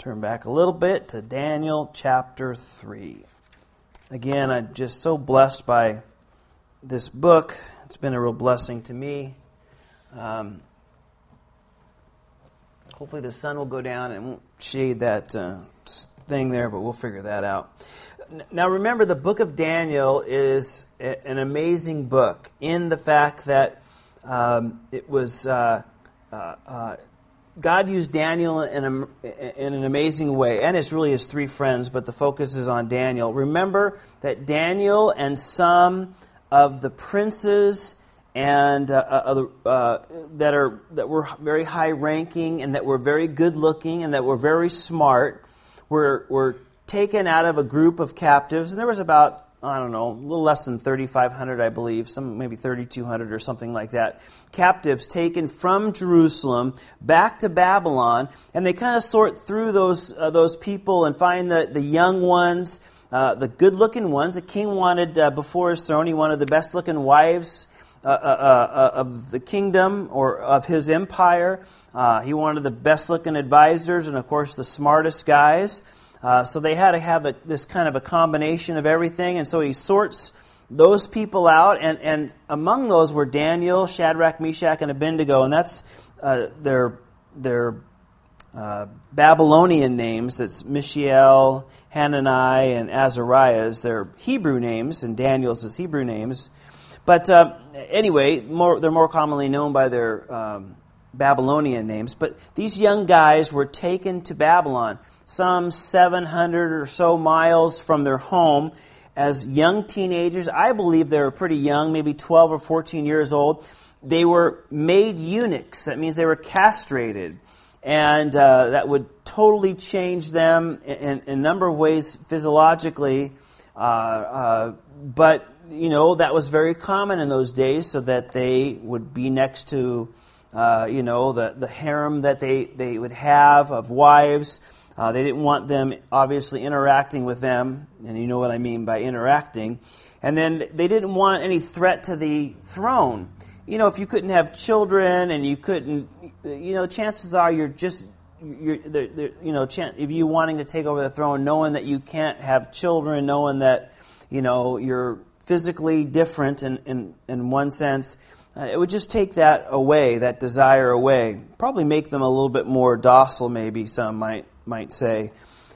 turn back a little bit to Daniel chapter 3. Again, I'm just so blessed by this book. It's been a real blessing to me. Um, hopefully, the sun will go down and won't shade that uh, thing there, but we'll figure that out. Now, remember, the book of Daniel is a, an amazing book in the fact that um, it was. Uh, uh, uh God used Daniel in, a, in, an amazing way, and it's really his three friends, but the focus is on Daniel. Remember that Daniel and some of the princes and uh, uh, uh, that are that were very high ranking and that were very good looking and that were very smart were were taken out of a group of captives, and there was about I don't know, a little less than 3,500, I believe, some maybe 3,200 or something like that, captives taken from Jerusalem back to Babylon, and they kind of sort through those uh, those people and find the the young ones, uh, the good looking ones. The king wanted uh, before his throne, he wanted the best looking wives. Uh, uh, uh, of the kingdom or of his empire. he wanted the best looking advisors and, of course, the smartest guys. Uh, so they had to have a, this kind of a combination of everything, and so he sorts those people out, and, and among those were Daniel, Shadrach, Meshach, and Abednego, and that's uh, their their uh, Babylonian names. It's Mishael, Hanani, and Azariah is their Hebrew names, and Daniel's is Hebrew names. But uh, anyway, more, they're more commonly known by their um, Babylonian names. But these young guys were taken to Babylon some 700 or so miles from their home as young teenagers. I believe they were pretty young, maybe 12 or 14 years old. They were made eunuchs. That means they were castrated. And uh, that would totally change them in, in, a number of ways physiologically. Uh, uh, but, you know, that was very common in those days so that they would be next to, uh, you know, the, the harem that they, they would have of wives. Uh, they didn't want them obviously interacting with them, and you know what I mean by interacting. And then they didn't want any threat to the throne. You know, if you couldn't have children and you couldn't, you know, chances are you're just, you're, they're, they're, you know, if you wanting to take over the throne, knowing that you can't have children, knowing that, you know, you're physically different in, in, in one sense, uh, it would just take that away, that desire away. Probably make them a little bit more docile, maybe some might might say.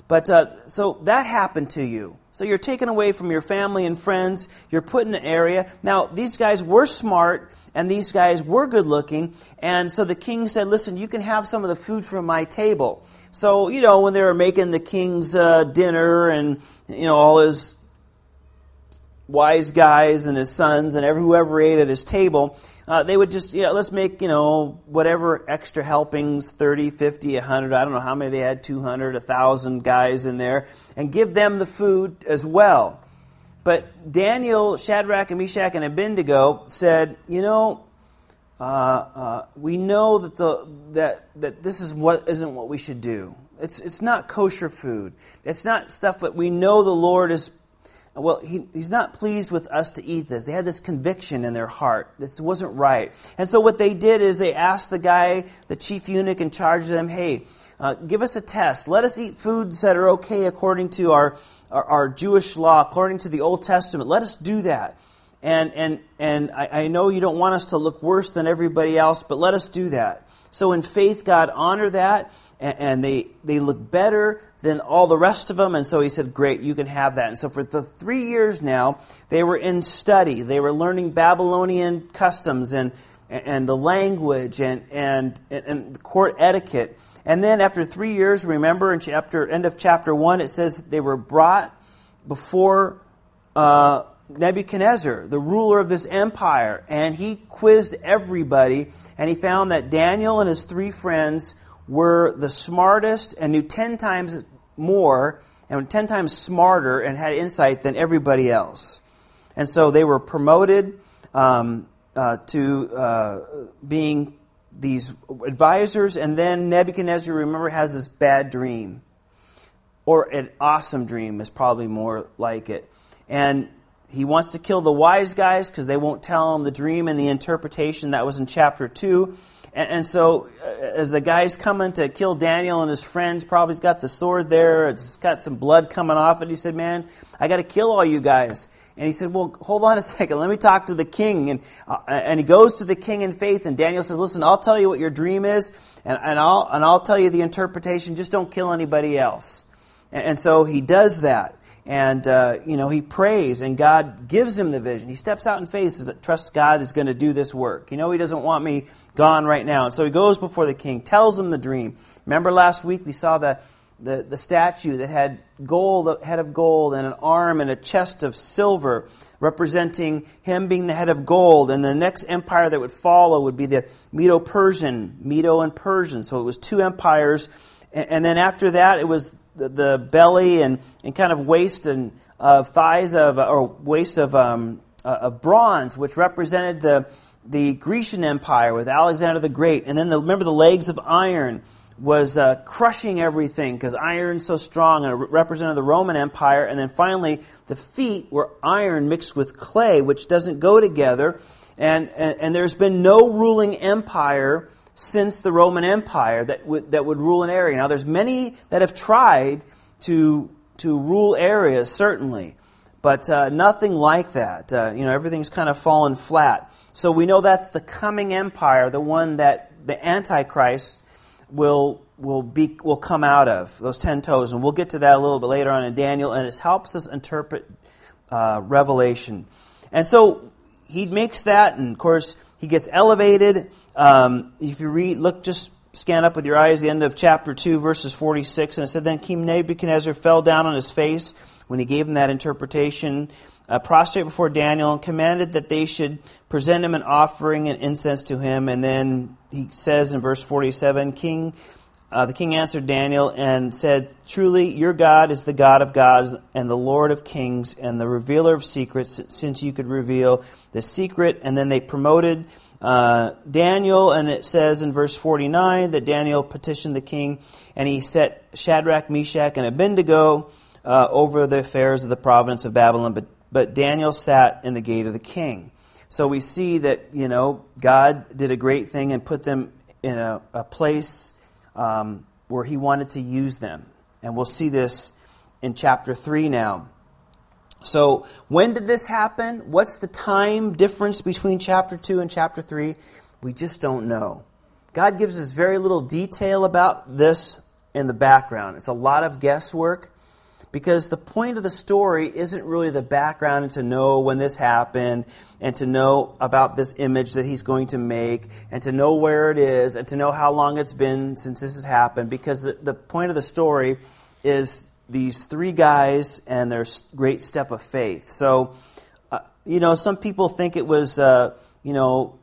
But uh, so that happened to you. So you're taken away from your family and friends. You're put in an area. Now, these guys were smart and these guys were good looking. And so the king said, Listen, you can have some of the food from my table. So, you know, when they were making the king's uh, dinner and, you know, all his wise guys and his sons and whoever ate at his table, uh, they would just, yeah, let's make, you know, whatever extra helpings 30, 50, 100, I don't know how many they had 200, 1,000 guys in there, and give them the food as well. But Daniel, Shadrach, and Meshach, and Abednego said, you know, uh, uh, we know that, the, that, that this is what, isn't what we should do. It's, it's not kosher food. It's not stuff that we know the Lord is well, he, he's not pleased with us to eat this. They had this conviction in their heart. This wasn't right. And so what they did is they asked the guy, the chief eunuch in charge of them, hey, uh, give us a test. Let us eat foods that are okay according to our, our, our, Jewish law, according to the Old Testament. Let us do that. And, and, and I, I know you don't want us to look worse than everybody else, but let us do that. So in faith, God honored that, and, and they, they look better than all the rest of them. And so he said, Great, you can have that. And so for the three years now, they were in study. They were learning Babylonian customs and, and the language and, and, and court etiquette. And then after three years, remember in chapter end of chapter one, it says they were brought before uh, Nebuchadnezzar, the ruler of this empire, and he quizzed everybody, and he found that Daniel and his three friends were the smartest and knew 10 times more and 10 times smarter and had insight than everybody else. And so they were promoted um, uh, to uh, being these advisors, and then Nebuchadnezzar, remember, has this bad dream. Or an awesome dream is probably more like it. And he wants to kill the wise guys because they won't tell him the dream and the interpretation that was in chapter 2. And, and so, uh, as the guy's coming to kill Daniel and his friends, probably he's got the sword there. It's got some blood coming off it. He said, "Man, I got to kill all you guys." And he said, Well, hold on a second. Let me talk to the king. And, uh, and he goes to the king in faith. And Daniel says, Listen, I'll tell you what your dream is, and, and, I'll, and I'll tell you the interpretation. Just don't kill anybody else. And, and so he does that. And, uh, you know, he prays, and God gives him the vision. He steps out in faith, says, Trusts God is going to do this work. You know, he doesn't want me gone right now. And so he goes before the king, tells him the dream. Remember last week we saw the the, the statue that had gold, a head of gold, and an arm and a chest of silver, representing him being the head of gold. And the next empire that would follow would be the Medo Persian, Medo and Persian. So it was two empires. And, and then after that, it was the, the, belly and, and kind of waist and of thighs of, or waist of, um, uh, of bronze, which represented the, the Grecian Empire with Alexander the Great. And then the, remember the legs of iron was uh, crushing everything because iron's so strong and it represented the Roman Empire. And then finally, the feet were iron mixed with clay, which doesn't go together. And, and, and there's been no ruling empire since the Roman Empire that would, that would rule an area. Now, there's many that have tried to, to rule areas, certainly, but uh, nothing like that. Uh, you know, everything's kind of fallen flat. So we know that's the coming empire, the one that the Antichrist will will be will come out of those ten toes, and we'll get to that a little bit later on in Daniel, and it helps us interpret uh, Revelation. And so he makes that, and of course he gets elevated. Um, if you read, look, just scan up with your eyes the end of chapter two, verses forty-six, and it said, "Then King Nebuchadnezzar fell down on his face when he gave him that interpretation." Uh, prostrate before Daniel and commanded that they should present him an offering and incense to him. And then he says in verse 47 King, uh, the king answered Daniel and said, Truly, your God is the God of gods and the Lord of kings and the revealer of secrets, since you could reveal the secret. And then they promoted uh, Daniel, and it says in verse 49 that Daniel petitioned the king, and he set Shadrach, Meshach, and Abednego uh, over the affairs of the province of Babylon. But, but Daniel sat in the gate of the king. So we see that, you know, God did a great thing and put them in a, a place um, where He wanted to use them. And we'll see this in chapter 3 now. So, when did this happen? What's the time difference between chapter 2 and chapter 3? We just don't know. God gives us very little detail about this in the background. It's a lot of guesswork because the point of the story isn't really the background and to know when this happened and to know about this image that he's going to make and to know where it is and to know how long it's been since this has happened because the, the point of the story is these three guys and their great step of faith. So, uh, you know, some people think it was, uh, you know,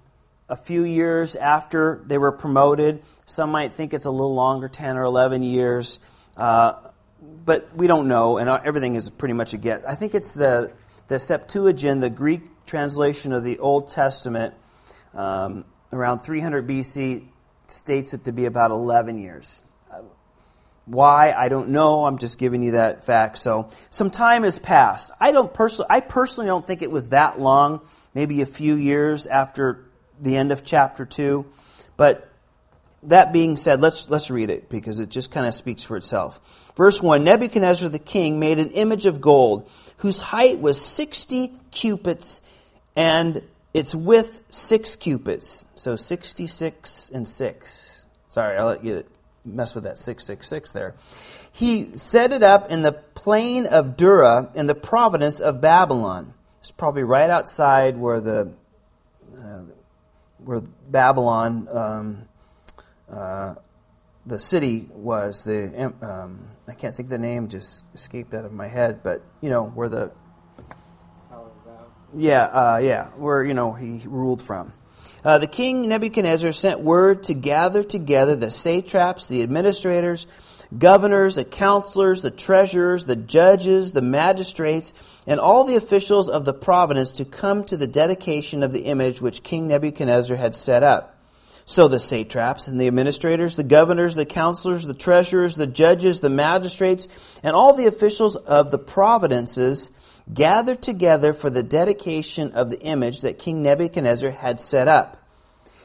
a few years after they were promoted. Some might think it's a little longer, 10 or 11 years. Uh, but we don't know, and everything is pretty much a get. I think it's the, the Septuagint, the Greek translation of the Old Testament, um, around 300 BC, states it to be about 11 years. why I don't know. I'm just giving you that fact. So some time has passed. I don't personally. I personally don't think it was that long. Maybe a few years after the end of chapter two, but that being said, let's, let's read it because it just kind of speaks for itself. Verse 1 Nebuchadnezzar the king made an image of gold whose height was 60 cubits and its width 6 cubits. So 66 and 6. Sorry, I'll let you mess with that 666 there. He set it up in the plain of Dura in the province of Babylon. It's probably right outside where the uh, where Babylon um, uh, the city was the um, I can't think the name just escaped out of my head, but you know where the yeah uh, yeah where you know he ruled from. Uh, the king Nebuchadnezzar sent word to gather together the satraps, the administrators, governors, the counselors, the treasurers, the judges, the magistrates, and all the officials of the province to come to the dedication of the image which King Nebuchadnezzar had set up. So the satraps and the administrators, the governors, the counselors, the treasurers, the judges, the magistrates, and all the officials of the provinces gathered together for the dedication of the image that King Nebuchadnezzar had set up.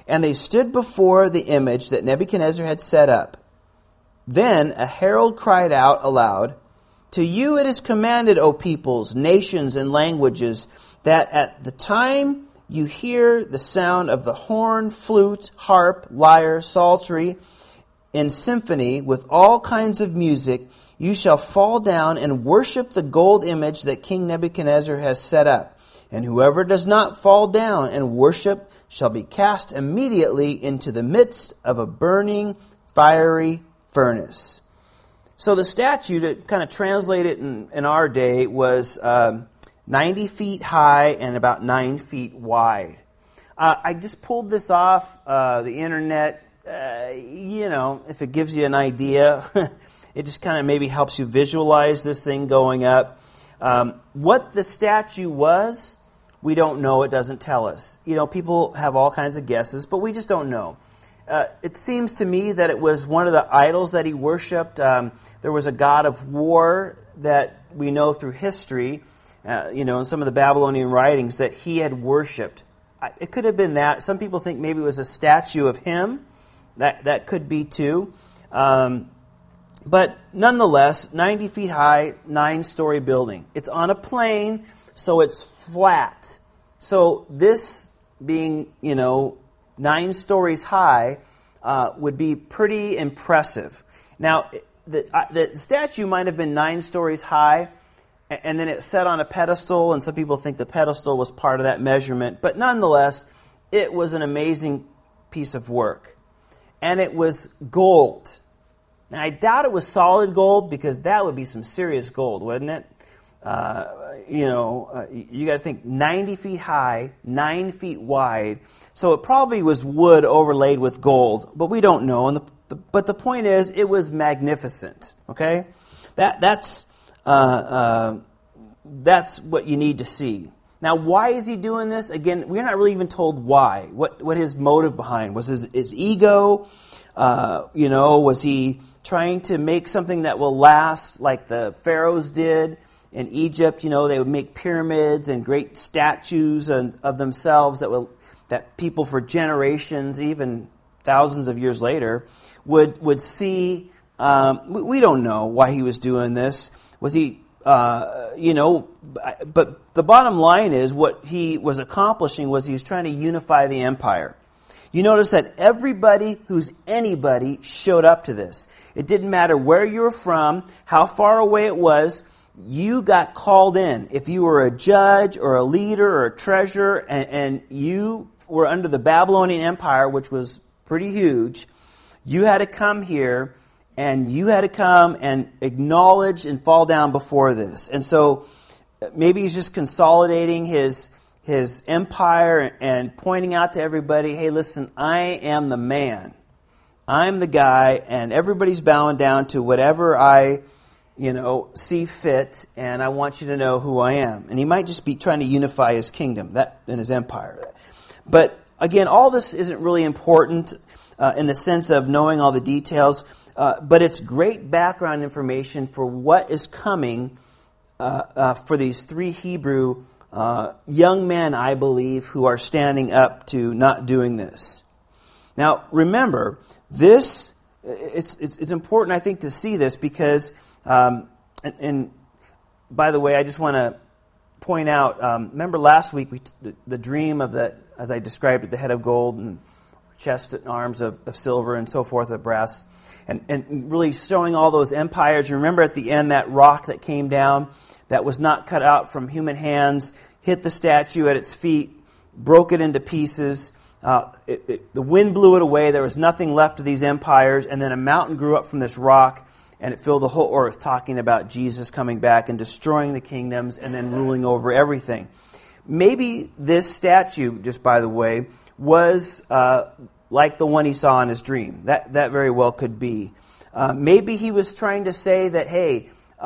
and they stood before the image that Nebuchadnezzar had set up. Then a herald cried out aloud, To you it is commanded, O peoples, nations, and languages, that at the time you hear the sound of the horn, flute, harp, lyre, psaltery, in symphony with all kinds of music, you shall fall down and worship the gold image that King Nebuchadnezzar has set up. And whoever does not fall down and worship shall be cast immediately into the midst of a burning, fiery furnace. So the statue, to kind of translate it in, in our day, was um, 90 feet high and about 9 feet wide. Uh, I just pulled this off uh, the internet. Uh, you know, if it gives you an idea, it just kind of maybe helps you visualize this thing going up. Um, what the statue was, we don't know. It doesn't tell us. You know, people have all kinds of guesses, but we just don't know. Uh, it seems to me that it was one of the idols that he worshipped. Um, there was a god of war that we know through history uh, you know, in some of the Babylonian writings that he had worshipped. It could have been that. Some people think maybe it was a statue of him. That, that could be too. Um, but nonetheless, 90 feet high, nine story building. It's on a plain, so it's flat. So this being, you know, nine stories high uh, would be pretty impressive. Now, the, uh, the statue might have been nine stories high, and then it's set on a pedestal, and some people think the pedestal was part of that measurement. But nonetheless, it was an amazing piece of work. And it was gold. Now, I doubt it was solid gold because that would be some serious gold, wouldn't it? Uh, you know, uh, you got to think 90 feet high, 9 feet wide. So it probably was wood overlaid with gold, but we don't know. And the, the, but the point is, it was magnificent. Okay? That, that's uh, uh, that's what you need to see. Now, why is he doing this? Again, we're not really even told why. What what his motive behind was his, his ego. Uh, you know, was he trying to make something that will last, like the pharaohs did in Egypt? You know, they would make pyramids and great statues and, of themselves that will that people for generations, even thousands of years later, would would see. Um, we don't know why he was doing this. Was he, uh, you know, but the bottom line is what he was accomplishing was he was trying to unify the empire. You notice that everybody who's anybody showed up to this. It didn't matter where you were from, how far away it was, you got called in. If you were a judge or a leader or a treasurer and, and you were under the Babylonian Empire, which was pretty huge, you had to come here and you had to come and acknowledge and fall down before this. And so maybe he's just consolidating his his empire and pointing out to everybody, "Hey, listen, I am the man. I'm the guy and everybody's bowing down to whatever I, you know, see fit and I want you to know who I am." And he might just be trying to unify his kingdom, that and his empire. But again, all this isn't really important uh, in the sense of knowing all the details uh, but it's great background information for what is coming uh, uh, for these three Hebrew uh, young men, I believe, who are standing up to not doing this. Now, remember, this, it's, it's, it's important, I think, to see this because, um, and, and, by the way, I just want to point out, um, remember last week, we, the, the dream of the, as I described it, the head of gold and chest and arms of, of silver and so forth, of brass and, and really showing all those empires. You remember at the end that rock that came down that was not cut out from human hands hit the statue at its feet, broke it into pieces. Uh, it, it, the wind blew it away. There was nothing left of these empires. And then a mountain grew up from this rock, and it filled the whole earth, talking about Jesus coming back and destroying the kingdoms and then ruling over everything. Maybe this statue, just by the way, was uh, like the one he saw in his dream. That, that very well could be. Uh, maybe he was trying to say that, hey, uh,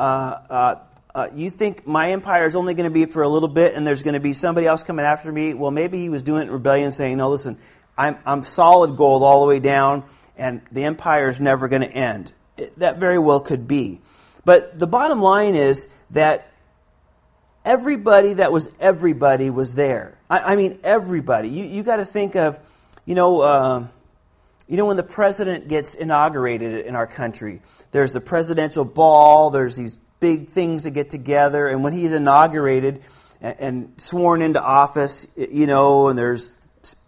uh, uh you think my empire is only going to be for a little bit and there's going to be somebody else coming after me? Well, maybe he was doing it in rebellion, saying, no, listen, I'm, I'm solid gold all the way down and the empire is never going to end. It, that very well could be. But the bottom line is that everybody that was everybody was there. I, I mean, everybody. You, you got to think of you know, uh, you know, when the president gets inaugurated in our country, there's the presidential ball, there's these big things that get together, and when he's inaugurated and, and sworn into office, you know, and there's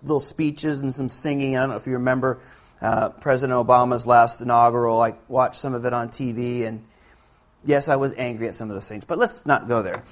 little speeches and some singing. I don't know if you remember uh, President Obama's last inaugural. I watched some of it on TV, and yes, I was angry at some of those things, but let's not go there.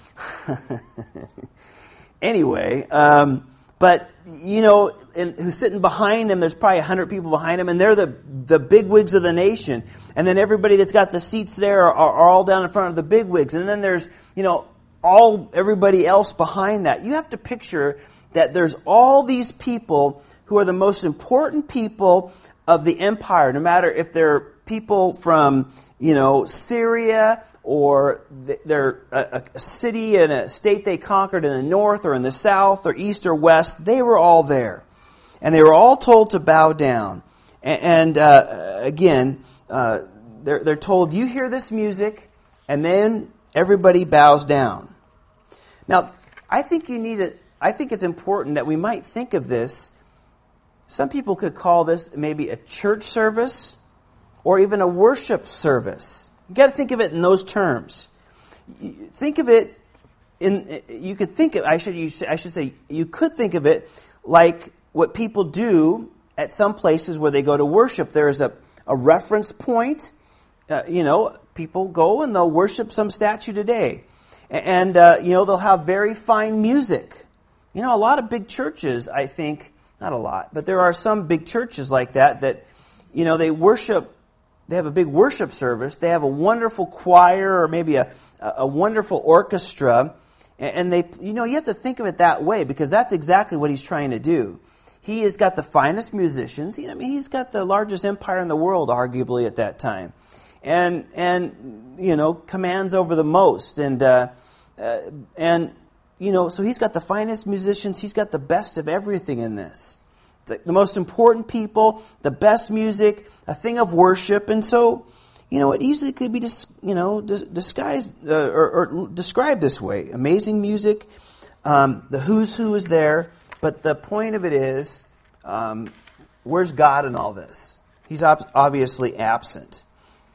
anyway, um, but you know, and who's sitting behind him? There's probably hundred people behind him, and they're the the big wigs of the nation. And then everybody that's got the seats there are, are all down in front of the big wigs. And then there's you know all everybody else behind that. You have to picture that there's all these people who are the most important people of the empire, no matter if they're people from you know Syria or they're a, a, city and a state they conquered in the north or in the south or east or west, they were all there. And they were all told to bow down. And, and uh, again, uh, they're, they're told, You hear this music, and then everybody bows down. Now, I think you need to, I think it's important that we might think of this. Some people could call this maybe a church service or even a worship service. You got to think of it in those terms. Think of it in. You could think of. I should. I should say. You could think of it like what people do at some places where they go to worship. There is a, a reference point. Uh, you know, people go and they'll worship some statue today, and uh, you know they'll have very fine music. You know, a lot of big churches. I think not a lot, but there are some big churches like that that you know they worship they have a big worship service. They have a wonderful choir or maybe a, a wonderful orchestra. And they, you know, you have to think of it that way because that's exactly what he's trying to do. He has got the finest musicians. I mean, he's got the largest empire in the world, arguably, at that time. And, and you know, commands over the most. And, uh, uh, and, you know, so he's got the finest musicians. He's got the best of everything in this the, the most important people, the best music, a thing of worship. And so, you know, it easily could be, dis, you know, disguised uh, or, or, described this way. Amazing music, um, the who's who is there, but the point of it is, um, where's God in all this? He's ob- obviously absent.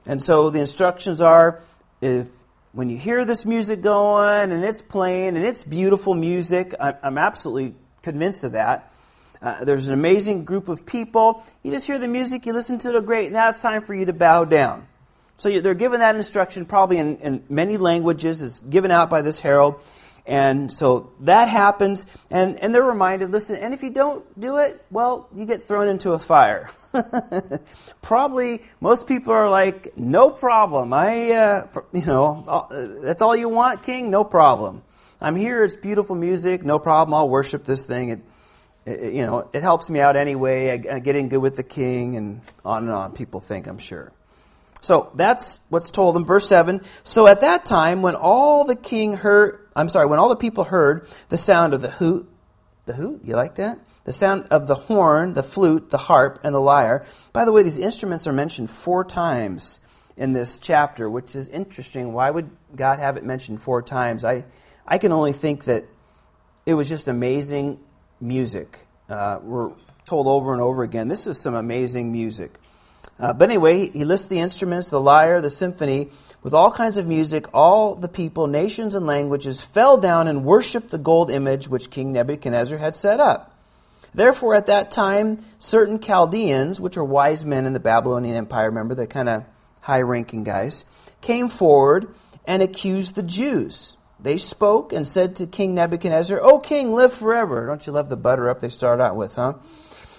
And so the instructions are if when you hear this music going and it's playing and it's beautiful music, I, I'm absolutely convinced of that. Uh, there's an amazing group of people. You just hear the music, you listen to it, great. Now it's time for you to bow down. So you, they're given that instruction probably in, in many languages. It's given out by this herald. And so that happens, and, and they're reminded listen, and if you don't do it, well, you get thrown into a fire. Probably most people are like, no problem. I, uh, you know, that's all you want, King? No problem. I'm here, it's beautiful music, no problem. I'll worship this thing. It, it, you know, it helps me out anyway. I, I get in good with the king, and on and on. People think, I'm sure. So that's what's told them. Verse 7 So at that time, when all the king heard, I'm sorry, when all the people heard the sound of the hoot, the hoot, you like that? The sound of the horn, the flute, the harp, and the lyre. By the way, these instruments are mentioned four times in this chapter, which is interesting. Why would God have it mentioned four times? I, I can only think that it was just amazing music. Uh, we're told over and over again this is some amazing music. Uh, but anyway, he lists the instruments, the lyre, the symphony, with all kinds of music. All the people, nations, and languages fell down and worshiped the gold image which King Nebuchadnezzar had set up. Therefore, at that time, certain Chaldeans, which were wise men in the Babylonian Empire, remember the kind of high ranking guys, came forward and accused the Jews. They spoke and said to King Nebuchadnezzar, O king, live forever. Don't you love the butter up they start out with, huh?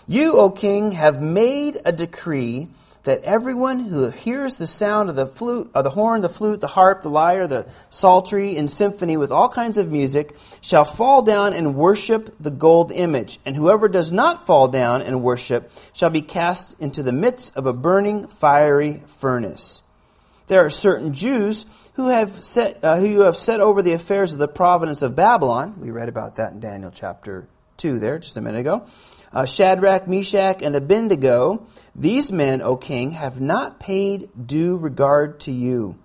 You, O king, have made a decree that everyone who hears the sound of the flute, of the horn, the flute, the harp, the lyre, the psaltery, and symphony with all kinds of music shall fall down and worship the gold image. And whoever does not fall down and worship shall be cast into the midst of a burning fiery furnace. There are certain Jews who have set uh, who have set over the affairs of the province of Babylon. We read about that in Daniel chapter two there just a minute ago. Uh, Shadrach, Meshach, and Abednego. These men, O king, have not paid due regard to you.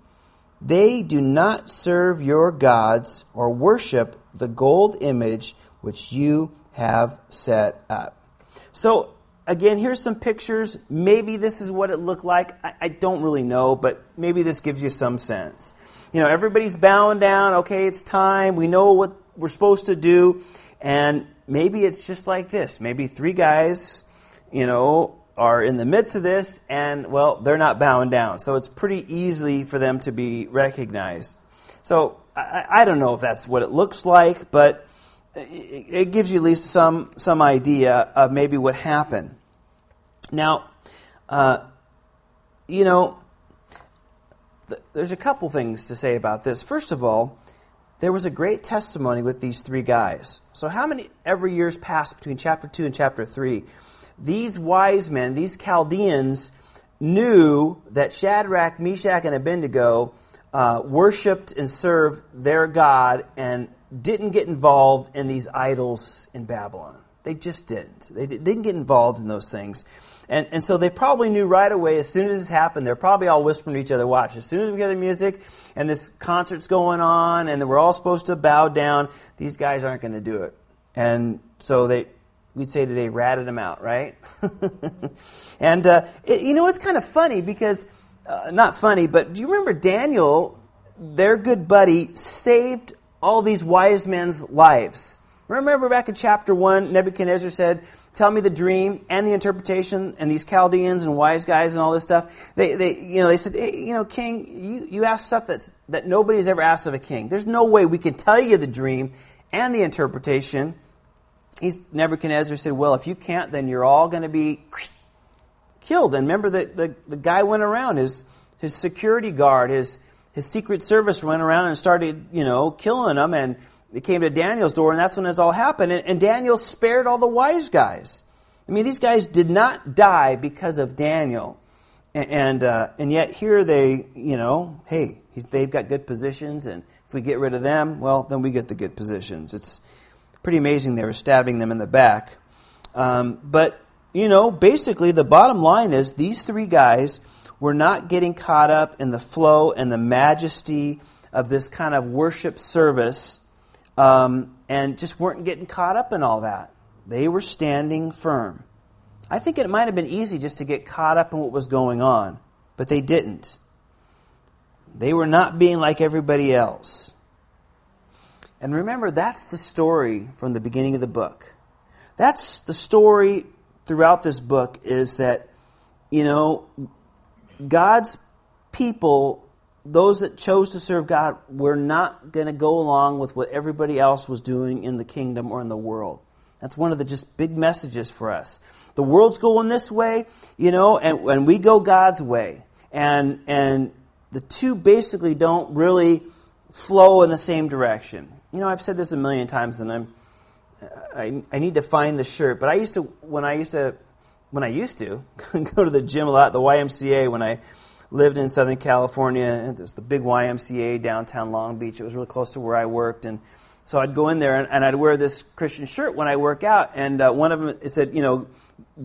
They do not serve your gods or worship the gold image which you have set up. So, again, here's some pictures. Maybe this is what it looked like. I, I don't really know, but maybe this gives you some sense. You know, everybody's bowing down. Okay, it's time. We know what we're supposed to do. And maybe it's just like this. Maybe three guys, you know, are in the midst of this, and, well, they're not bowing down. So it's pretty easy for them to be recognized. So I, I don't know if that's what it looks like, but it, gives you at least some, some idea of maybe what happened. Now, uh, you know, th- there's a couple things to say about this. First of all, there was a great testimony with these three guys. So, how many every years passed between chapter 2 and chapter 3? These wise men, these Chaldeans, knew that Shadrach, Meshach, and Abednego uh, worshiped and served their God and didn't get involved in these idols in Babylon. They just didn't. They didn't get involved in those things. And, and so they probably knew right away, as soon as this happened, they're probably all whispering to each other, watch, as soon as we get the music and this concert's going on and we're all supposed to bow down, these guys aren't going to do it. And so they, we'd say today, ratted them out, right? and, uh, it, you know, it's kind of funny because, uh, not funny, but do you remember Daniel, their good buddy, saved all these wise men's lives? Remember back in chapter 1, Nebuchadnezzar said, Tell me the dream and the interpretation, and these Chaldeans and wise guys and all this stuff. They, they you know, they said, hey, you know, king, you, you asked stuff that's, that nobody's ever asked of a king. There's no way we can tell you the dream and the interpretation. He's, Nebuchadnezzar said, well, if you can't, then you're all going to be killed. And remember that the, the guy went around, his, his security guard, his, his secret service went around and started, you know, killing them. And they came to Daniel's door, and that's when it's all happened. And, and Daniel spared all the wise guys. I mean, these guys did not die because of Daniel. And, and, uh, and yet here they, you know, hey, they've got good positions, and if we get rid of them, well, then we get the good positions. It's pretty amazing they were stabbing them in the back. Um, but, you know, basically the bottom line is these three guys were not getting caught up in the flow and the majesty of this kind of worship service um, and just weren't getting caught up in all that. They were standing firm. I think it might have been easy just to get caught up in what was going on, but they didn't. They were not being like everybody else. And remember, that's the story from the beginning of the book. That's the story throughout this book is that, you know, God's people those that chose to serve God were not going to go along with what everybody else was doing in the kingdom or in the world. That's one of the just big messages for us. The world's going this way, you know, and, and we go God's way. And, and the two basically don't really flow in the same direction. You know, I've said this a million times, and I'm, I, I need to find the shirt. But I used to, when I used to, when I used to go to the gym a lot, the YMCA, when I lived in Southern California. There's the big YMCA downtown Long Beach. It was really close to where I worked, and so I'd go in there and, and I'd wear this Christian shirt when I work out. And uh, one of them it said, you know,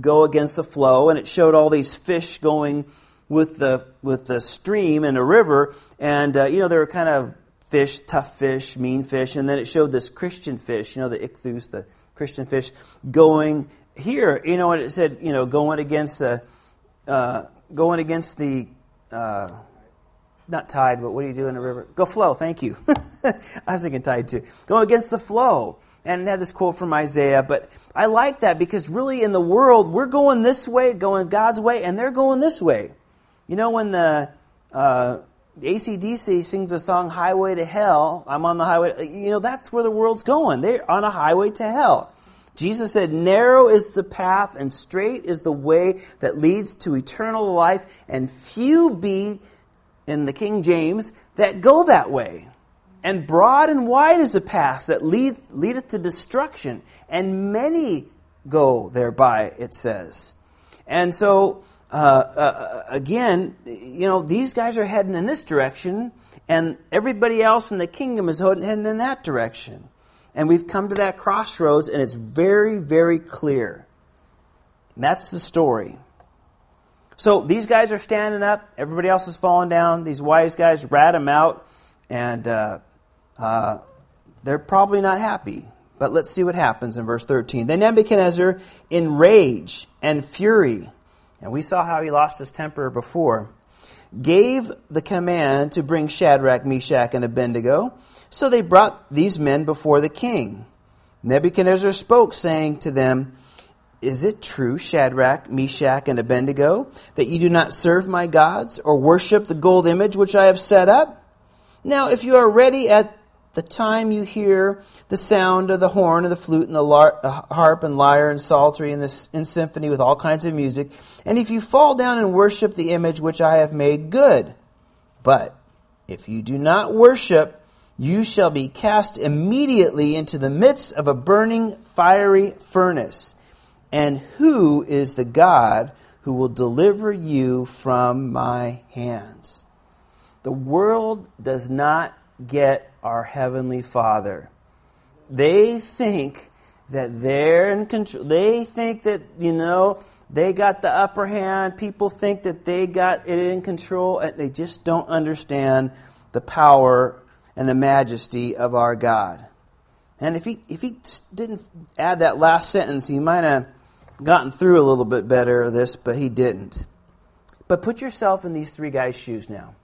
go against the flow, and it showed all these fish going with the with the stream and a river, and uh, you know they were kind of fish, tough fish, mean fish, and then it showed this Christian fish, you know, the ichthus, the Christian fish, going here, you know, and it said, you know, going against the uh, going against the uh, not tide, but what do you do in a river? Go flow, thank you. I was thinking tide too. Go against the flow. And it had this quote from Isaiah, but I like that because really in the world, we're going this way, going God's way, and they're going this way. You know, when the uh, AC/DC sings a song, Highway to Hell, I'm on the highway, you know, that's where the world's going. They're on a highway to hell. Jesus said, Narrow is the path and straight is the way that leads to eternal life, and few be, in the King James, that go that way. And broad and wide is the path that lead, leadeth to destruction, and many go thereby, it says. And so, uh, uh, again, you know, these guys are heading in this direction, and everybody else in the kingdom is heading in that direction. And we've come to that crossroads, and it's very, very clear. And that's the story. So these guys are standing up. Everybody else is falling down. These wise guys rat them out, and uh, uh, they're probably not happy. But let's see what happens in verse 13. Then Nebuchadnezzar, in rage and fury, and we saw how he lost his temper before, gave the command to bring Shadrach, Meshach, and Abednego. So they brought these men before the king. Nebuchadnezzar spoke, saying to them, Is it true, Shadrach, Meshach, and Abednego, that you do not serve my gods or worship the gold image which I have set up? Now, if you are ready at the time you hear the sound of the horn and the flute and the lar- harp and lyre and psaltery and, and symphony with all kinds of music, and if you fall down and worship the image which I have made, good. But if you do not worship, you shall be cast immediately into the midst of a burning fiery furnace. And who is the God who will deliver you from my hands? The world does not get our Heavenly Father. They think that they're in control. They think that, you know, they got the upper hand. People think that they got it in control, and they just don't understand the power and the majesty of our God. And if he, if he didn't add that last sentence, he might have gotten through a little bit better of this, but he didn't. But put yourself in these three guys' shoes now.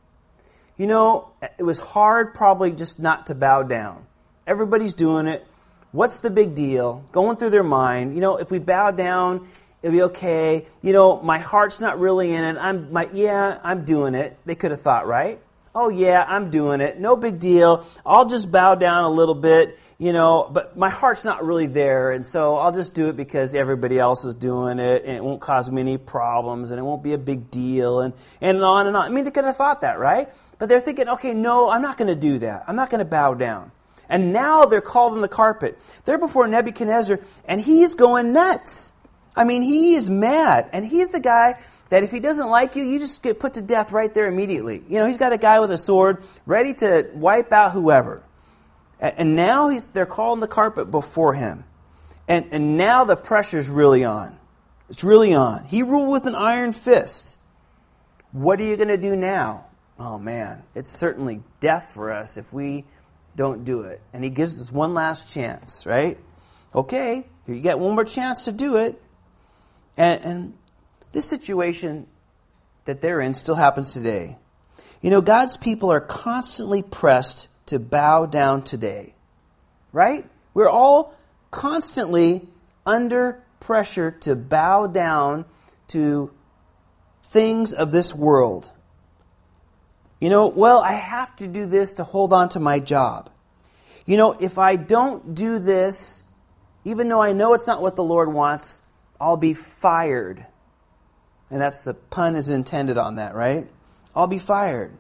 You know, it was hard probably just not to bow down. Everybody's doing it. What's the big deal? Going through their mind. You know, if we bow down, it'll be okay. You know, my heart's not really in it. I'm my yeah, I'm doing it. They could have thought, right? Oh, yeah, I'm doing it. No big deal. I'll just bow down a little bit, you know, but my heart's not really there. And so I'll just do it because everybody else is doing it and it won't cause me any problems and it won't be a big deal and, and on and on. I mean, they could have thought that, right? But they're thinking, okay, no, I'm not going to do that. I'm not going to bow down. And now they're called on the carpet. They're before Nebuchadnezzar and he's going nuts. I mean, he is mad. And he's the guy that if he doesn't like you, you just get put to death right there immediately. You know, he's got a guy with a sword ready to wipe out whoever. And now he's, they're calling the carpet before him. And, and now the pressure's really on. It's really on. He ruled with an iron fist. What are you going to do now? Oh man, it's certainly death for us if we don't do it. And he gives us one last chance, right? Okay, you get one more chance to do it. And, and this situation that they're in still happens today. You know, God's people are constantly pressed to bow down today, right? We're all constantly under pressure to bow down to things of this world. You know, well, I have to do this to hold on to my job. You know, if I don't do this, even though I know it's not what the Lord wants, I'll be fired. And that's the pun is intended on that, right? I'll be fired.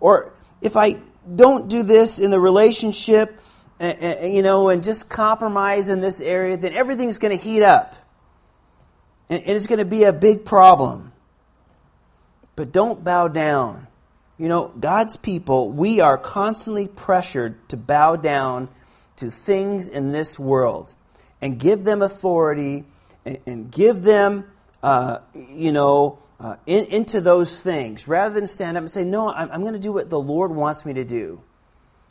Or if I don't do this in the relationship, you know, and just compromise in this area, then everything's going to heat up. And it's going to be a big problem. But don't bow down. You know, God's people, we are constantly pressured to bow down to things in this world and give them authority and, give them uh, you know, uh, in, into those things rather than stand up and say, No, I'm, I'm going to do what the Lord wants me to do.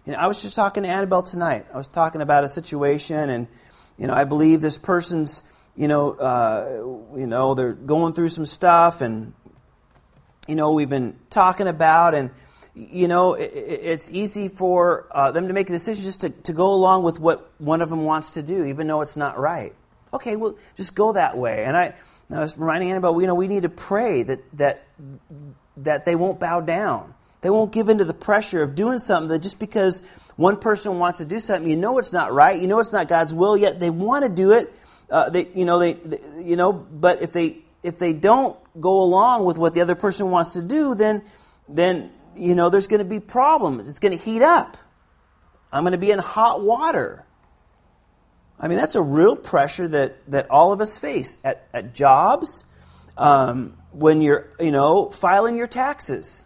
You know, I was just talking to Annabelle tonight. I was talking about a situation, and you know, I believe this person's, you know, uh, you know, they're going through some stuff, and you know, we've been talking about, and you know, it, it's easy for uh, them to make a decision just to, to go along with what one of them wants to do, even though it's not right. Okay, well, just go that way, and I I was reminding Annabelle, you know, we need to pray that, that, that they won't bow down. They won't give into the pressure of doing something that just because one person wants to do something, you know it's not right, you know it's not God's will, yet they want to do it. Uh, they, you know, they, they, you know, but if they, if they don't go along with what the other person wants to do, then, then, you know, there's going to be problems. It's going to heat up. I'm going to be in hot water. I mean, that's a real pressure that, that all of us face at, at jobs, um, when you're, you know, filing your taxes,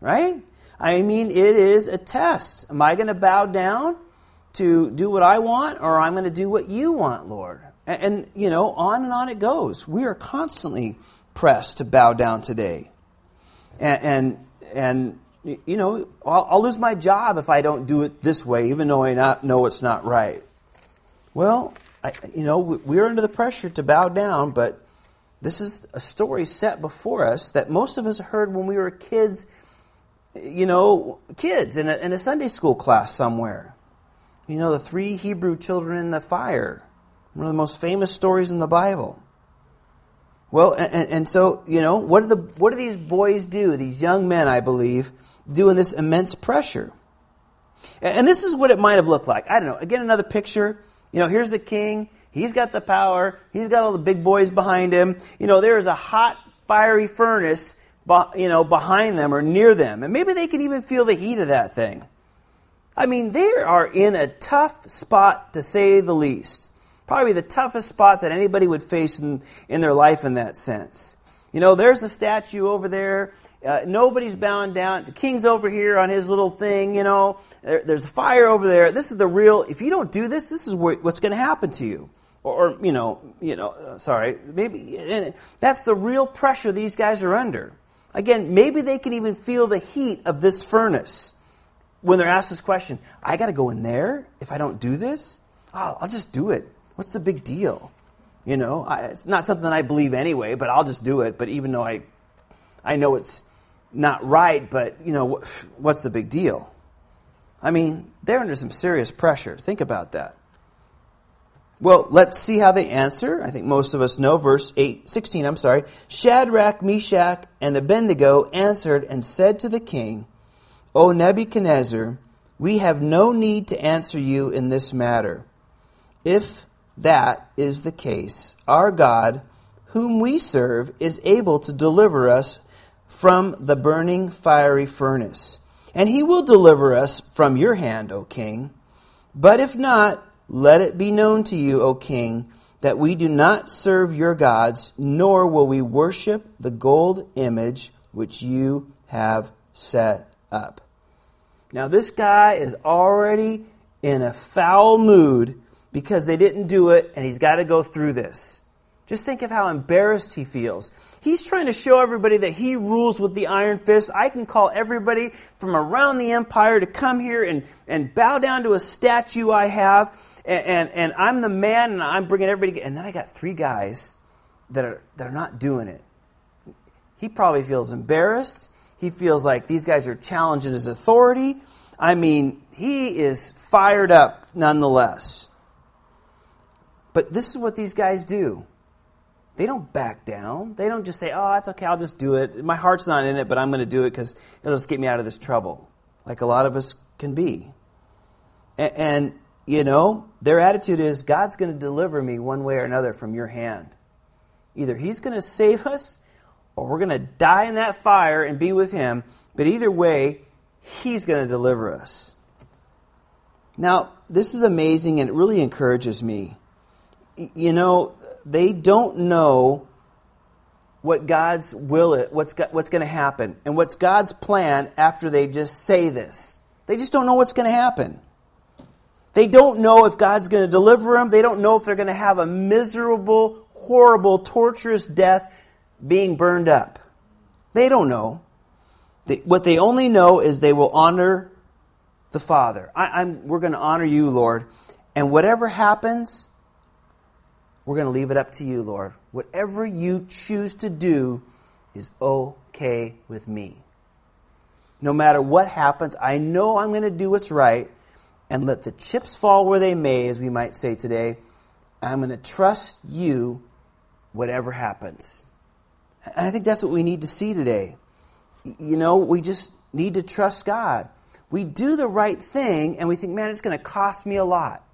right? I mean, it is a test. Am I going to bow down to do what I want, or I'm going to do what you want, Lord? And, and, you know, on and on it goes. We are constantly pressed to bow down today. And, and, and you know, I'll, I'll, lose my job if I don't do it this way, even though I not, know it's not right. Well, I, you know, we're under the pressure to bow down, but this is a story set before us that most of us heard when we were kids, you know, kids in a, in a Sunday school class somewhere. You know, the three Hebrew children in the fire, one of the most famous stories in the Bible. Well, and, and so, you know, what do, the, what do these boys do, these young men, I believe, do in this immense pressure? And this is what it might have looked like. I don't know. Again, another picture. You know, here's the king. He's got the power. He's got all the big boys behind him. You know, there is a hot, fiery furnace, you know, behind them or near them. And maybe they can even feel the heat of that thing. I mean, they are in a tough spot, to say the least. Probably the toughest spot that anybody would face in, in their life in that sense. You know, there's a statue over there. Uh, nobody's bowing down. The king's over here on his little thing, you know. There, there's a fire over there. This is the real. If you don't do this, this is what's going to happen to you. Or, or, you know, you know. Uh, sorry, maybe that's the real pressure these guys are under. Again, maybe they can even feel the heat of this furnace when they're asked this question. I got to go in there if I don't do this. Oh, I'll just do it. What's the big deal? You know, I, it's not something I believe anyway, but I'll just do it. But even though I, I know it's not right, but you know, what's the big deal? I mean, they're under some serious pressure. Think about that. Well, let's see how they answer. I think most of us know verse 8, 16, I'm sorry. Shadrach, Meshach, and Abednego answered and said to the king, O Nebuchadnezzar, we have no need to answer you in this matter. If that is the case, our God, whom we serve, is able to deliver us from the burning fiery furnace and he will deliver us from your hand, O king. But if not, let it be known to you, O king, that we do not serve your gods, nor will we worship the gold image which you have set up. Now, this guy is already in a foul mood because they didn't do it, and he's got to go through this. Just think of how embarrassed he feels. He's trying to show everybody that he rules with the iron fist. I can call everybody from around the empire to come here and, and bow down to a statue I have, and, and, and I'm the man, and I'm bringing everybody. And then I got three guys that are, that are not doing it. He probably feels embarrassed. He feels like these guys are challenging his authority. I mean, he is fired up nonetheless. But this is what these guys do. They don't back down. They don't just say, oh, that's okay, I'll just do it. My heart's not in it, but I'm going to do it because it'll just get me out of this trouble, like a lot of us can be. And, and you know, their attitude is, God's going to deliver me one way or another from your hand. Either He's going to save us, or we're going to die in that fire and be with Him. But either way, He's going to deliver us. Now, this is amazing and it really encourages me. You know, they don't know what God's will is, what's, what's going to happen, and what's God's plan after they just say this. They just don't know what's going to happen. They don't know if God's going to deliver them. They don't know if they're going to have a miserable, horrible, torturous death being burned up. They don't know. They, what they only know is they will honor the Father. I, we're going to honor you, Lord. And whatever happens, we're going to leave it up to you, Lord. Whatever you choose to do is okay with me. No matter what happens, I know I'm going to do what's right and let the chips fall where they may, as we might say today. I'm going to trust you whatever happens. And I think that's what we need to see today. You know, we just need to trust God. We do the right thing and we think, man, it's going to cost me a lot.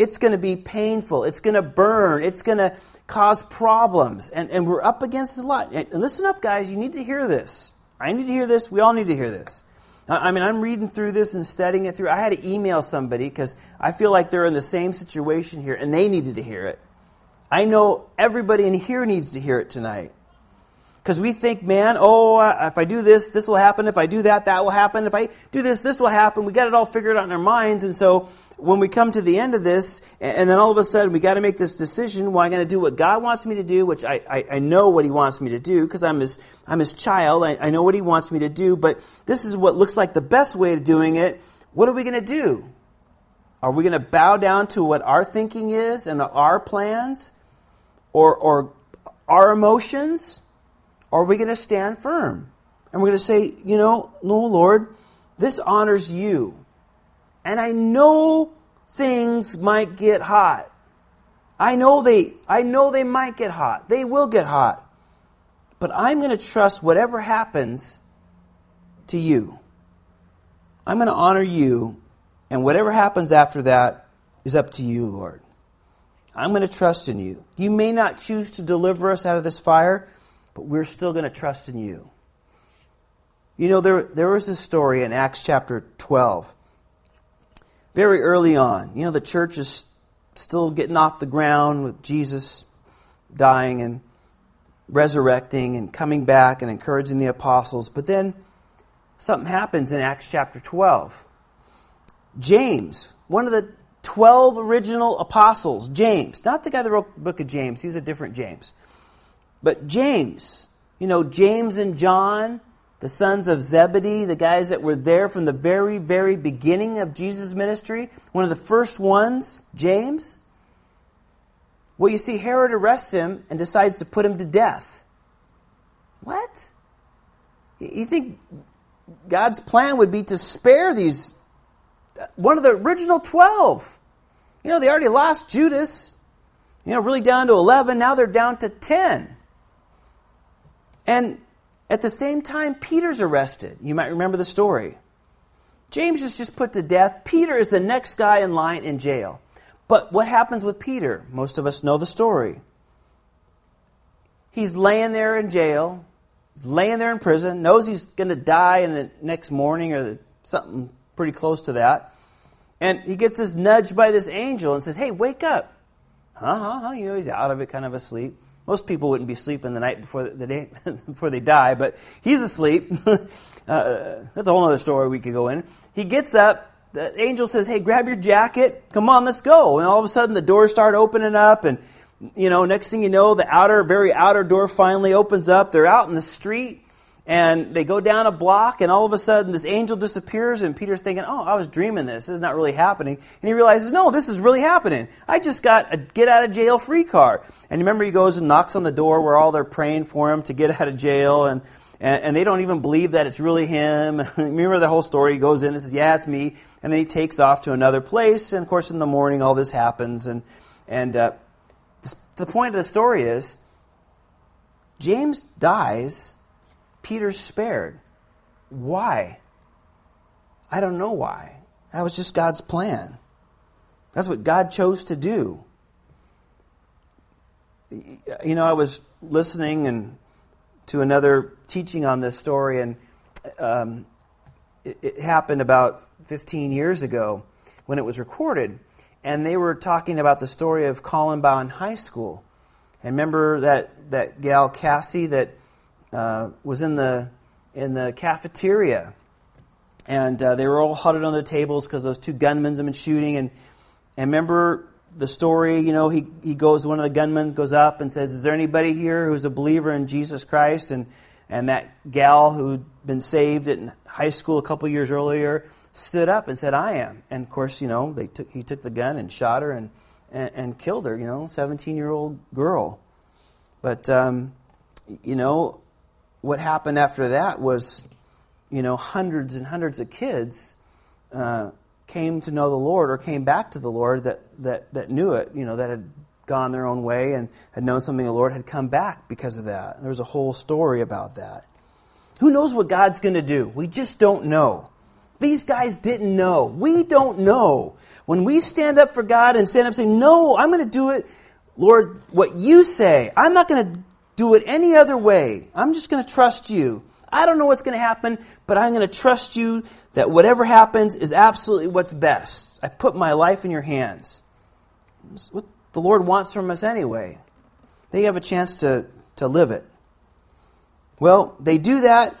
It's going to be painful. It's going to burn. It's going to cause problems. And, and we're up against a lot. And listen up, guys. You need to hear this. I need to hear this. We all need to hear this. I mean, I'm reading through this and studying it through. I had to email somebody because I feel like they're in the same situation here and they needed to hear it. I know everybody in here needs to hear it tonight. Because we think, man, oh, uh, if I do this, this will happen. If I do that, that will happen. If I do this, this will happen. We got it all figured out in our minds. And so when we come to the end of this, and then all of a sudden we got to make this decision, well, I'm going to do what God wants me to do, which I, I, I know what He wants me to do because I'm His, I'm his child. I, I know what He wants me to do, but this is what looks like the best way of doing it. What are we going to do? Are we going to bow down to what our thinking is and our plans or, or our emotions? Are we going to stand firm? And we're going to say, you know, no, Lord, this honors you. And I know things might get hot. I know they I know they might get hot. They will get hot. But I'm going to trust whatever happens to you. I'm going to honor you, and whatever happens after that is up to you, Lord. I'm going to trust in you. You may not choose to deliver us out of this fire, but we're still going to trust in you. You know, there, there was a story in Acts chapter 12, very early on. You know, the church is still getting off the ground with Jesus dying and resurrecting and coming back and encouraging the apostles. But then something happens in Acts chapter 12. James, one of the 12 original apostles, James, not the guy that wrote the book of James, he's a different James. But James, you know, James and John, the sons of Zebedee, the guys that were there from the very, very beginning of Jesus' ministry, one of the first ones, James. Well, you see, Herod arrests him and decides to put him to death. What? You think God's plan would be to spare these, uh, one of the original 12? You know, they already lost Judas, you know, really down to 11. Now they're down to 10. And at the same time, Peter's arrested. You might remember the story. James is just put to death. Peter is the next guy in line in jail. But what happens with Peter? Most of us know the story. He's laying there in jail, laying there in prison, knows he's going to die in the next morning or something pretty close to that. And he gets this nudge by this angel and says, Hey, wake up. Huh, huh, huh. You know, he's out of it, kind of asleep. Most people wouldn't be sleeping the night before the day before they die, but he's asleep. uh, that's a whole other story we could go in. He gets up. The angel says, "Hey, grab your jacket. Come on, let's go." And all of a sudden, the doors start opening up, and you know, next thing you know, the outer, very outer door finally opens up. They're out in the street, and they go down a block, and all of a sudden, this angel disappears, and Peter's thinking, Oh, I was dreaming this. This is not really happening. And he realizes, No, this is really happening. I just got a get out of jail free card. And remember, he goes and knocks on the door where all they're praying for him to get out of jail, and, and, and they don't even believe that it's really him. remember the whole story? He goes in and says, Yeah, it's me. And then he takes off to another place, and of course, in the morning, all this happens. And, and uh, the point of the story is James dies Peter's spared. Why? I don't know why. That was just God's plan. That's what God chose to do. You know, I was listening and to another teaching on this story, and um, it, it happened about 15 years ago when it was recorded. And they were talking about the story of Columbine High School. And remember that, that gal Cassie that uh, was in the in the cafeteria, and uh, they were all huddled on the tables because those two gunmen have been shooting. And and remember the story. You know, he he goes. One of the gunmen goes up and says, "Is there anybody here who's a believer in Jesus Christ?" And and that gal who'd been saved in high school a couple years earlier stood up and said, "I am." And of course, you know, they took he took the gun and shot her and and, and killed her. You know, seventeen year old girl. But um, you know, what happened after that was, you know, hundreds and hundreds of kids uh, came to know the Lord or came back to the Lord that, that, that knew it, you know, that had gone their own way and had known something the Lord had come back because of that. There was a whole story about that. Who knows what God's going to do? We just don't know. These guys didn't know. We don't know. When we stand up for God and stand up saying, No, I'm going to do it, Lord, what you say. I'm not going to do it any other way. I'm just going to trust you. I don't know what's going to happen, but I'm going to trust you that whatever happens is absolutely what's best. I put my life in your hands. It's what the Lord wants from us anyway. They have a chance to, to live it. Well, they do that,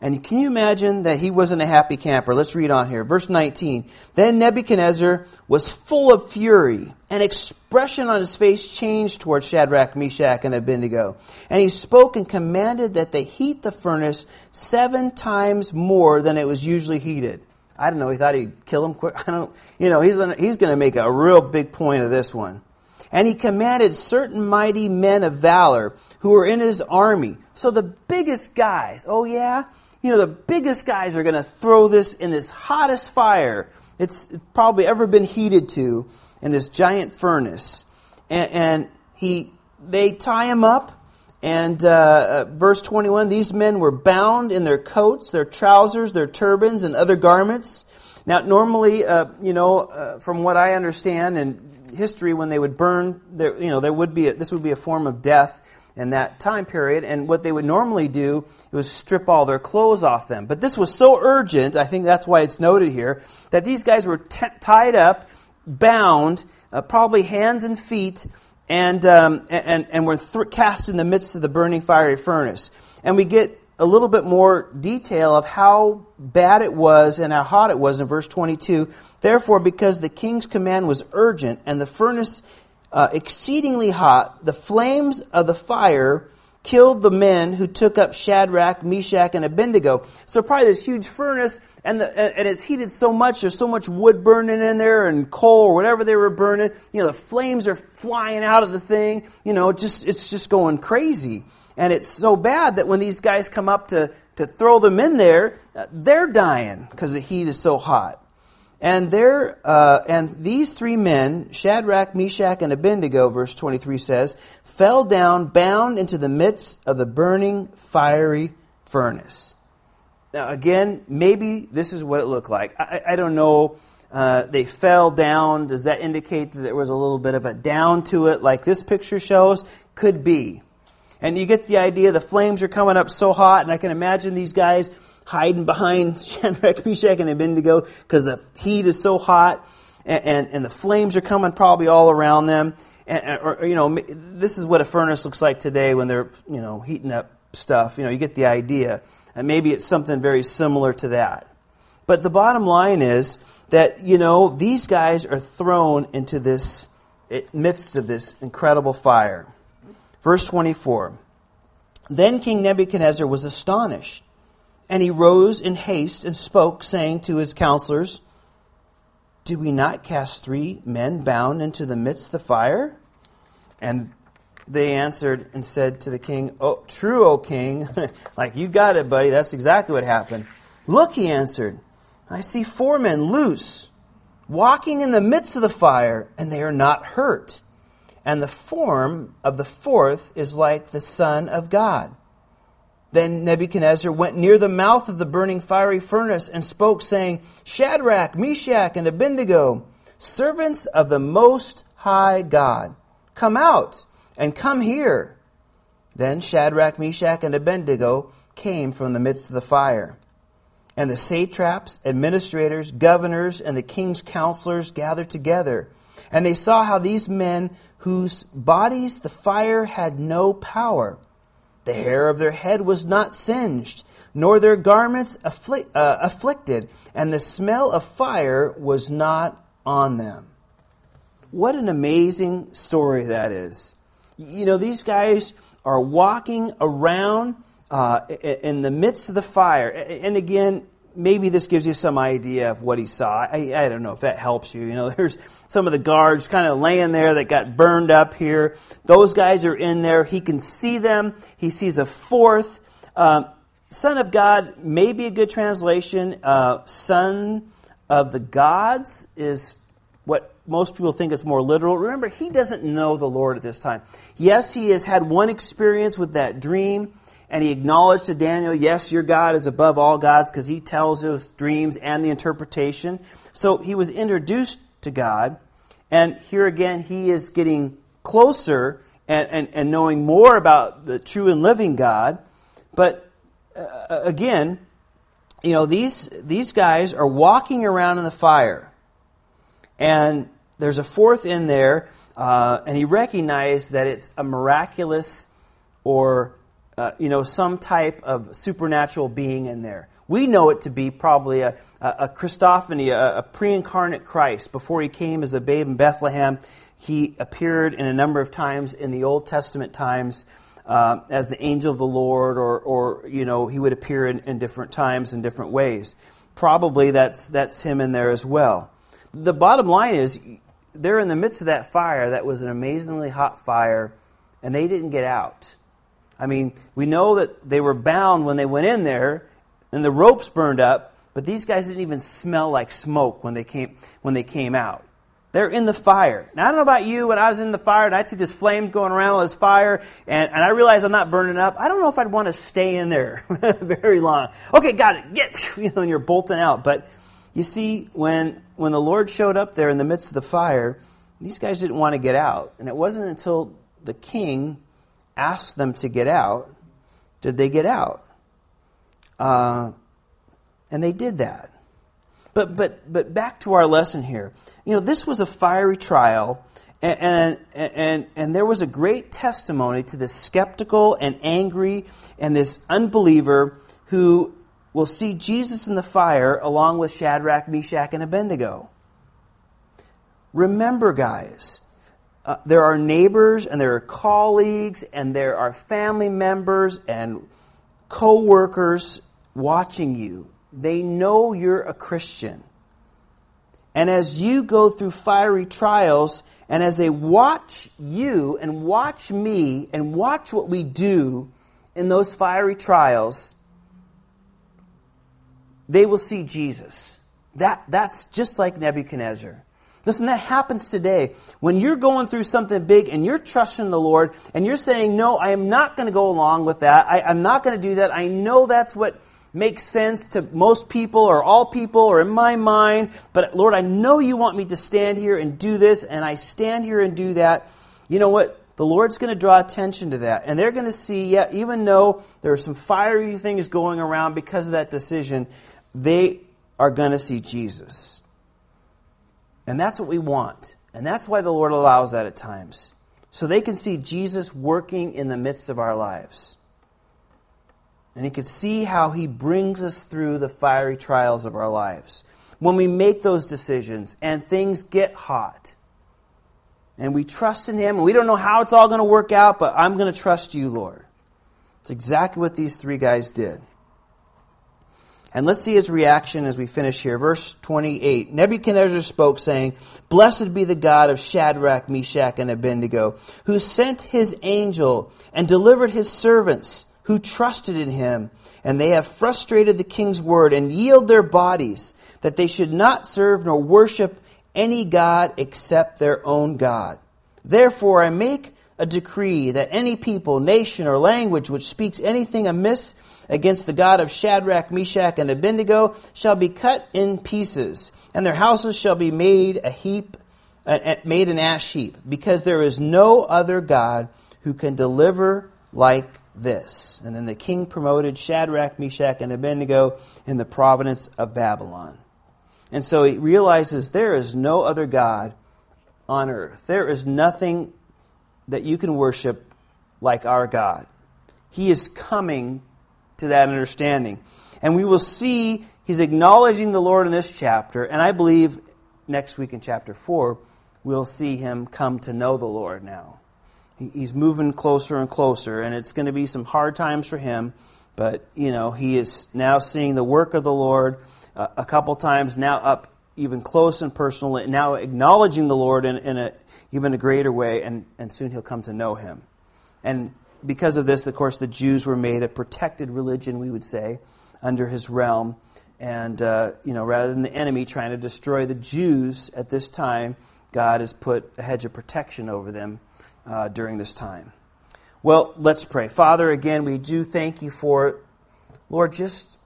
and can you imagine that he wasn't a happy camper? Let's read on here. Verse 19. Then Nebuchadnezzar was full of fury. An expression on his face changed toward Shadrach, Meshach, and Abednego. And he spoke and commanded that they heat the furnace seven times more than it was usually heated. I don't know. He thought he'd kill him quick. I don't. You know, he's he's going to make a real big point of this one. And he commanded certain mighty men of valor who were in his army. So the biggest guys. Oh yeah, you know the biggest guys are going to throw this in this hottest fire it's probably ever been heated to in this giant furnace. And, and he, they tie him up. And uh, uh, verse 21 these men were bound in their coats, their trousers, their turbans, and other garments. Now, normally, uh, you know, uh, from what I understand in history, when they would burn, there, you know, there would be a, this would be a form of death in that time period. And what they would normally do was strip all their clothes off them. But this was so urgent, I think that's why it's noted here, that these guys were t- tied up, bound, uh, probably hands and feet, and, um, and, and were th- cast in the midst of the burning fiery furnace. And we get a little bit more detail of how bad it was and how hot it was in verse 22. Therefore, because the king's command was urgent and the furnace uh, exceedingly hot, the flames of the fire killed the men who took up Shadrach, Meshach, and Abednego. So probably this huge furnace, and, the, and it's heated so much, there's so much wood burning in there, and coal or whatever they were burning. You know, the flames are flying out of the thing. You know, just it's just going crazy. And it's so bad that when these guys come up to, to throw them in there, uh, they're dying because the heat is so hot. And there, uh, and these three men, Shadrach, Meshach, and Abednego, verse 23 says, fell down bound into the midst of the burning fiery furnace. Now, again, maybe this is what it looked like. I, I don't know. Uh, they fell down. Does that indicate that there was a little bit of a down to it, like this picture shows? Could be. And you get the idea the flames are coming up so hot, and I can imagine these guys hiding behind Shadrach, Meshach, and Abednego because the heat is so hot and, and, and, the flames are coming probably all around them. And, or, you know, this is what a furnace looks like today when they're, you know, heating up stuff. You know, you get the idea. And maybe it's something very similar to that. But the bottom line is that, you know, these guys are thrown into this eh, midst of this incredible fire. Verse 24. Then King Nebuchadnezzar was astonished and he rose in haste and spoke, saying to his counselors, Did we not cast three men bound into the midst of the fire? And they answered and said to the king, Oh, true, O king. like, you got it, buddy. That's exactly what happened. Look, he answered, I see four men loose, walking in the midst of the fire, and they are not hurt. And the form of the fourth is like the Son of God. Then Nebuchadnezzar went near the mouth of the burning fiery furnace and spoke, saying, Shadrach, Meshach, and Abednego, servants of the Most High God, come out and come here. Then Shadrach, Meshach, and Abednego came from the midst of the fire. And the satraps, administrators, governors, and the king's counselors gathered together. And they saw how these men, whose bodies the fire had no power, the hair of their head was not singed, nor their garments afflic- uh, afflicted, and the smell of fire was not on them. What an amazing story that is. You know, these guys are walking around uh, in the midst of the fire. And again, maybe this gives you some idea of what he saw. I, I, don't know if that helps you. You know, there's some of the guards kind of laying there that got burned up here. Those guys are in there. He can see them. He sees a fourth. Um, son of God may be a good translation. Uh, son of the gods is what most people think is more literal. Remember, he doesn't know the Lord at this time. Yes, he has had one experience with that dream and he acknowledged to Daniel, yes, your God is above all gods because he tells his dreams and the interpretation. So he was introduced to God. And here again, he is getting closer and, and, and knowing more about the true and living God. But uh, again, you know, these, these guys are walking around in the fire. And there's a fourth in there, uh, and he recognized that it's a miraculous or uh, you know, some type of supernatural being in there. We know it to be probably a, a, Christophany, a, a pre incarnate Christ. Before he came as a babe in Bethlehem, he appeared in a number of times in the Old Testament times uh, as the angel of the Lord, or, or, you know, he would appear in, in different times in different ways. probably that's, that's him in there as well. The bottom line is, they're in the midst of that fire that was an amazingly hot fire, and they didn't get out. I mean, we know that they were bound when they went in there, and the ropes burned up, but these guys didn't even smell like smoke when they came, when they came out. They're in the fire. Now, I don't know about you, when I was in the fire and I'd see this flame going around all this fire, and, and I realize I'm not burning up, I don't know if I'd want to stay in there very long. Okay, got it, get, you know, and you're bolting out. But you see, when, when the Lord showed up there in the midst of the fire, these guys didn't want to get out. And it wasn't until the king asked them to get out did they get out. Uh, and they did that. But, but, but back to our lesson here. You know, this was a fiery trial, and, and, and, and there was a great testimony to this skeptical and angry and this unbeliever who will see Jesus in the fire along with Shadrach, Meshach, and Abednego. Remember, guys, uh, there are neighbors and there are colleagues and there are family members and co workers watching you they know you're a Christian. And as you go through fiery trials, and as they watch you and watch me and watch what we do in those fiery trials, they will see Jesus. That, that's just like Nebuchadnezzar. Listen, that happens today. When you're going through something big and you're trusting the Lord and you're saying, No, I am not going to go along with that. I, I'm not going to do that. I know that's what makes sense to most people or all people or in my mind, but Lord, I know you want me to stand here and do this, and I stand here and do that. You know what? The Lord's going to draw attention to that. And they're going to see, yeah, even though there are some fiery things going around because of that decision, they are going to see Jesus. And that's what we want. And that's why the Lord allows that at times. So they can see Jesus working in the midst of our lives. And he can see how He brings us through the fiery trials of our lives. When we make those decisions and things get hot, and we trust in Him, and we don't know how it's all going to work out, but I'm going to trust you, Lord. It's exactly what these three guys did. And let's see his reaction as we finish here. Verse 28 Nebuchadnezzar spoke, saying, Blessed be the God of Shadrach, Meshach, and Abednego, who sent his angel and delivered his servants who trusted in him, and they have frustrated the king's word and yield their bodies, that they should not serve nor worship any God except their own God. Therefore, I make a decree that any people, nation, or language which speaks anything amiss against the God of Shadrach, Meshach, and Abednego shall be cut in pieces, and their houses shall be made a heap, uh, uh, made an ash heap, because there is no other God who can deliver like this. And then the king promoted Shadrach, Meshach, and Abednego in the province of Babylon. And so he realizes there is no other God on earth. There is nothing that you can worship like our God. He is coming to that understanding. And we will see he's acknowledging the Lord in this chapter, and I believe next week in chapter 4, we'll see him come to know the Lord now he's moving closer and closer, and it's going to be some hard times for him. But you know, he is now seeing the work of the Lord uh, a couple times now up even close and personal, now acknowledging the Lord in, in a even a greater way, and, and soon he'll come to know him. And because of this, of course, the Jews were made a protected religion, we would say, under his realm. And, uh, you know, rather than the enemy trying to destroy the Jews at this time, God has put a hedge of protection over them uh, during this time. Well, let's pray. Father, again, we do thank you for, Lord, just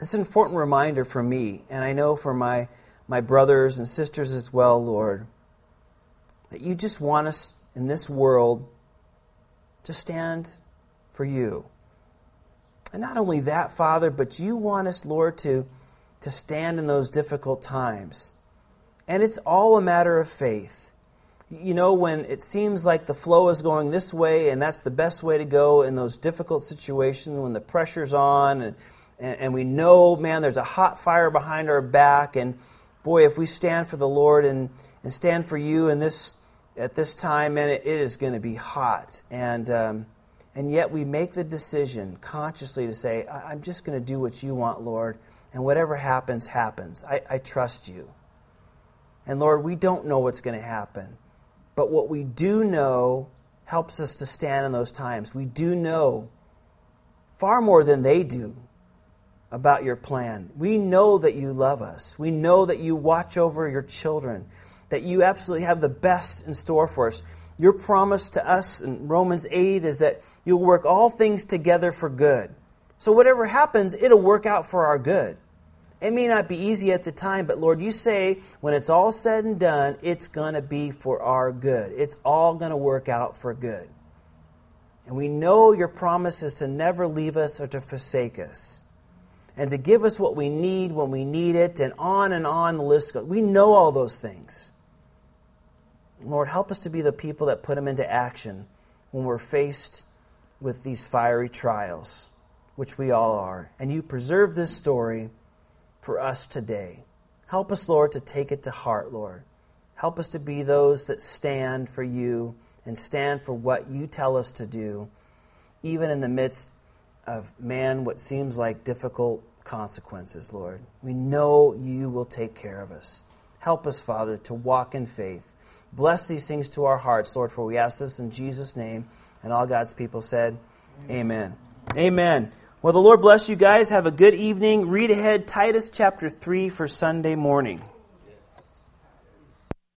this important reminder for me, and I know for my, my brothers and sisters as well, Lord, that you just want us in this world to stand for you. And not only that, Father, but you want us, Lord, to, to stand in those difficult times. And it's all a matter of faith you know, when it seems like the flow is going this way and that's the best way to go in those difficult situations when the pressure's on and, and, and, we know, man, there's a hot fire behind our back. And boy, if we stand for the Lord and, and stand for you in this, at this time, man, it, is going to be hot. And, um, and yet we make the decision consciously to say, I'm just going to do what you want, Lord. And whatever happens, happens. I, I trust you. And Lord, we don't know what's going to happen. But what we do know helps us to stand in those times. We do know far more than they do about your plan. We know that you love us. We know that you watch over your children, that you absolutely have the best in store for us. Your promise to us in Romans 8 is that you'll work all things together for good. So, whatever happens, it'll work out for our good. It may not be easy at the time, but Lord, you say when it's all said and done, it's going to be for our good. It's all going to work out for good. And we know your promise is to never leave us or to forsake us and to give us what we need when we need it, and on and on the list goes. We know all those things. Lord, help us to be the people that put them into action when we're faced with these fiery trials, which we all are. And you preserve this story for us today. Help us, Lord, to take it to heart, Lord. Help us to be those that stand for you and stand for what you tell us to do, even in the midst of, man, what seems like difficult consequences, Lord. We know you will take care of us. Help us, Father, to walk in faith Bless these things to our hearts, Lord, for we ask this in Jesus' name. And all God's people said, Amen. Amen. Amen. Well, the Lord bless you guys. Have a good evening. Read ahead Titus chapter 3 for Sunday morning.